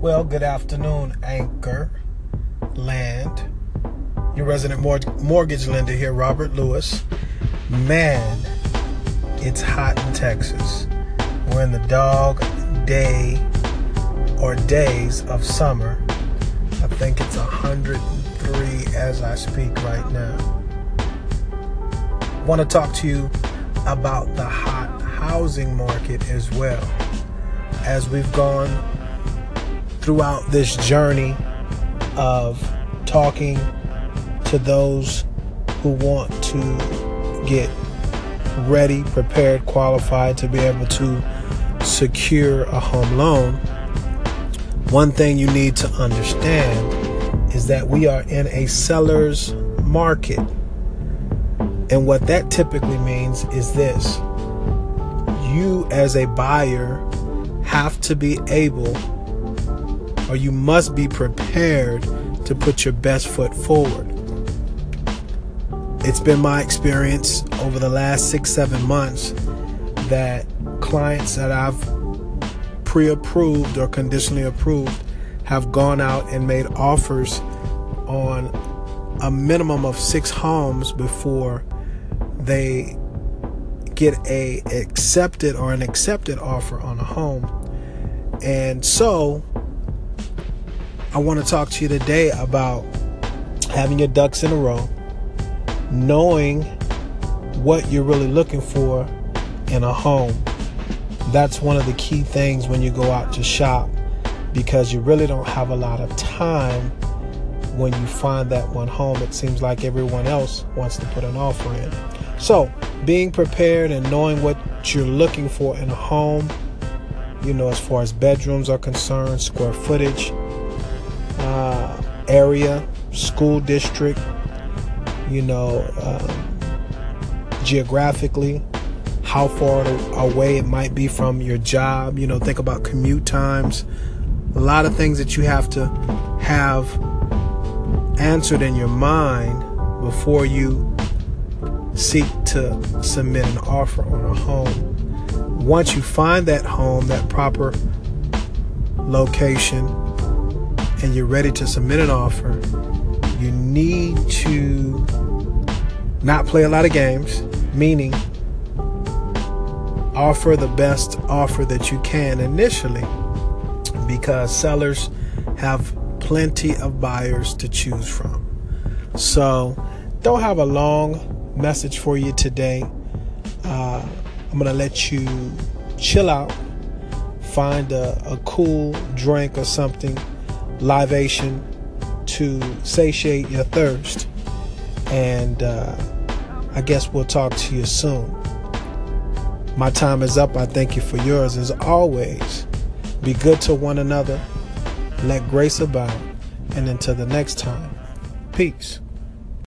Well, good afternoon, Anchor Land. Your resident mortgage lender here, Robert Lewis. Man, it's hot in Texas. We're in the dog day or days of summer. I think it's 103 as I speak right now. Want to talk to you about the hot housing market as well. As we've gone throughout this journey of talking to those who want to get ready, prepared, qualified to be able to secure a home loan, one thing you need to understand is that we are in a seller's market. And what that typically means is this you, as a buyer, have to be able or you must be prepared to put your best foot forward. It's been my experience over the last six, seven months that clients that I've pre approved or conditionally approved have gone out and made offers on a minimum of six homes before they get a accepted or an accepted offer on a home. And so I want to talk to you today about having your ducks in a row, knowing what you're really looking for in a home. That's one of the key things when you go out to shop because you really don't have a lot of time when you find that one home. It seems like everyone else wants to put an offer in. So, being prepared and knowing what you're looking for in a home, you know, as far as bedrooms are concerned, square footage, area, school district, you know, um, geographically, how far away it might be from your job. You know, think about commute times. A lot of things that you have to have answered in your mind before you seek to submit an offer on a home. Once you find that home, that proper location, and you're ready to submit an offer, you need to not play a lot of games, meaning offer the best offer that you can initially because sellers have plenty of buyers to choose from. So, don't have a long message for you today. Uh, I'm going to let you chill out, find a, a cool drink or something libation to satiate your thirst. And uh, I guess we'll talk to you soon. My time is up. I thank you for yours as always. Be good to one another. Let grace abound. And until the next time, peace.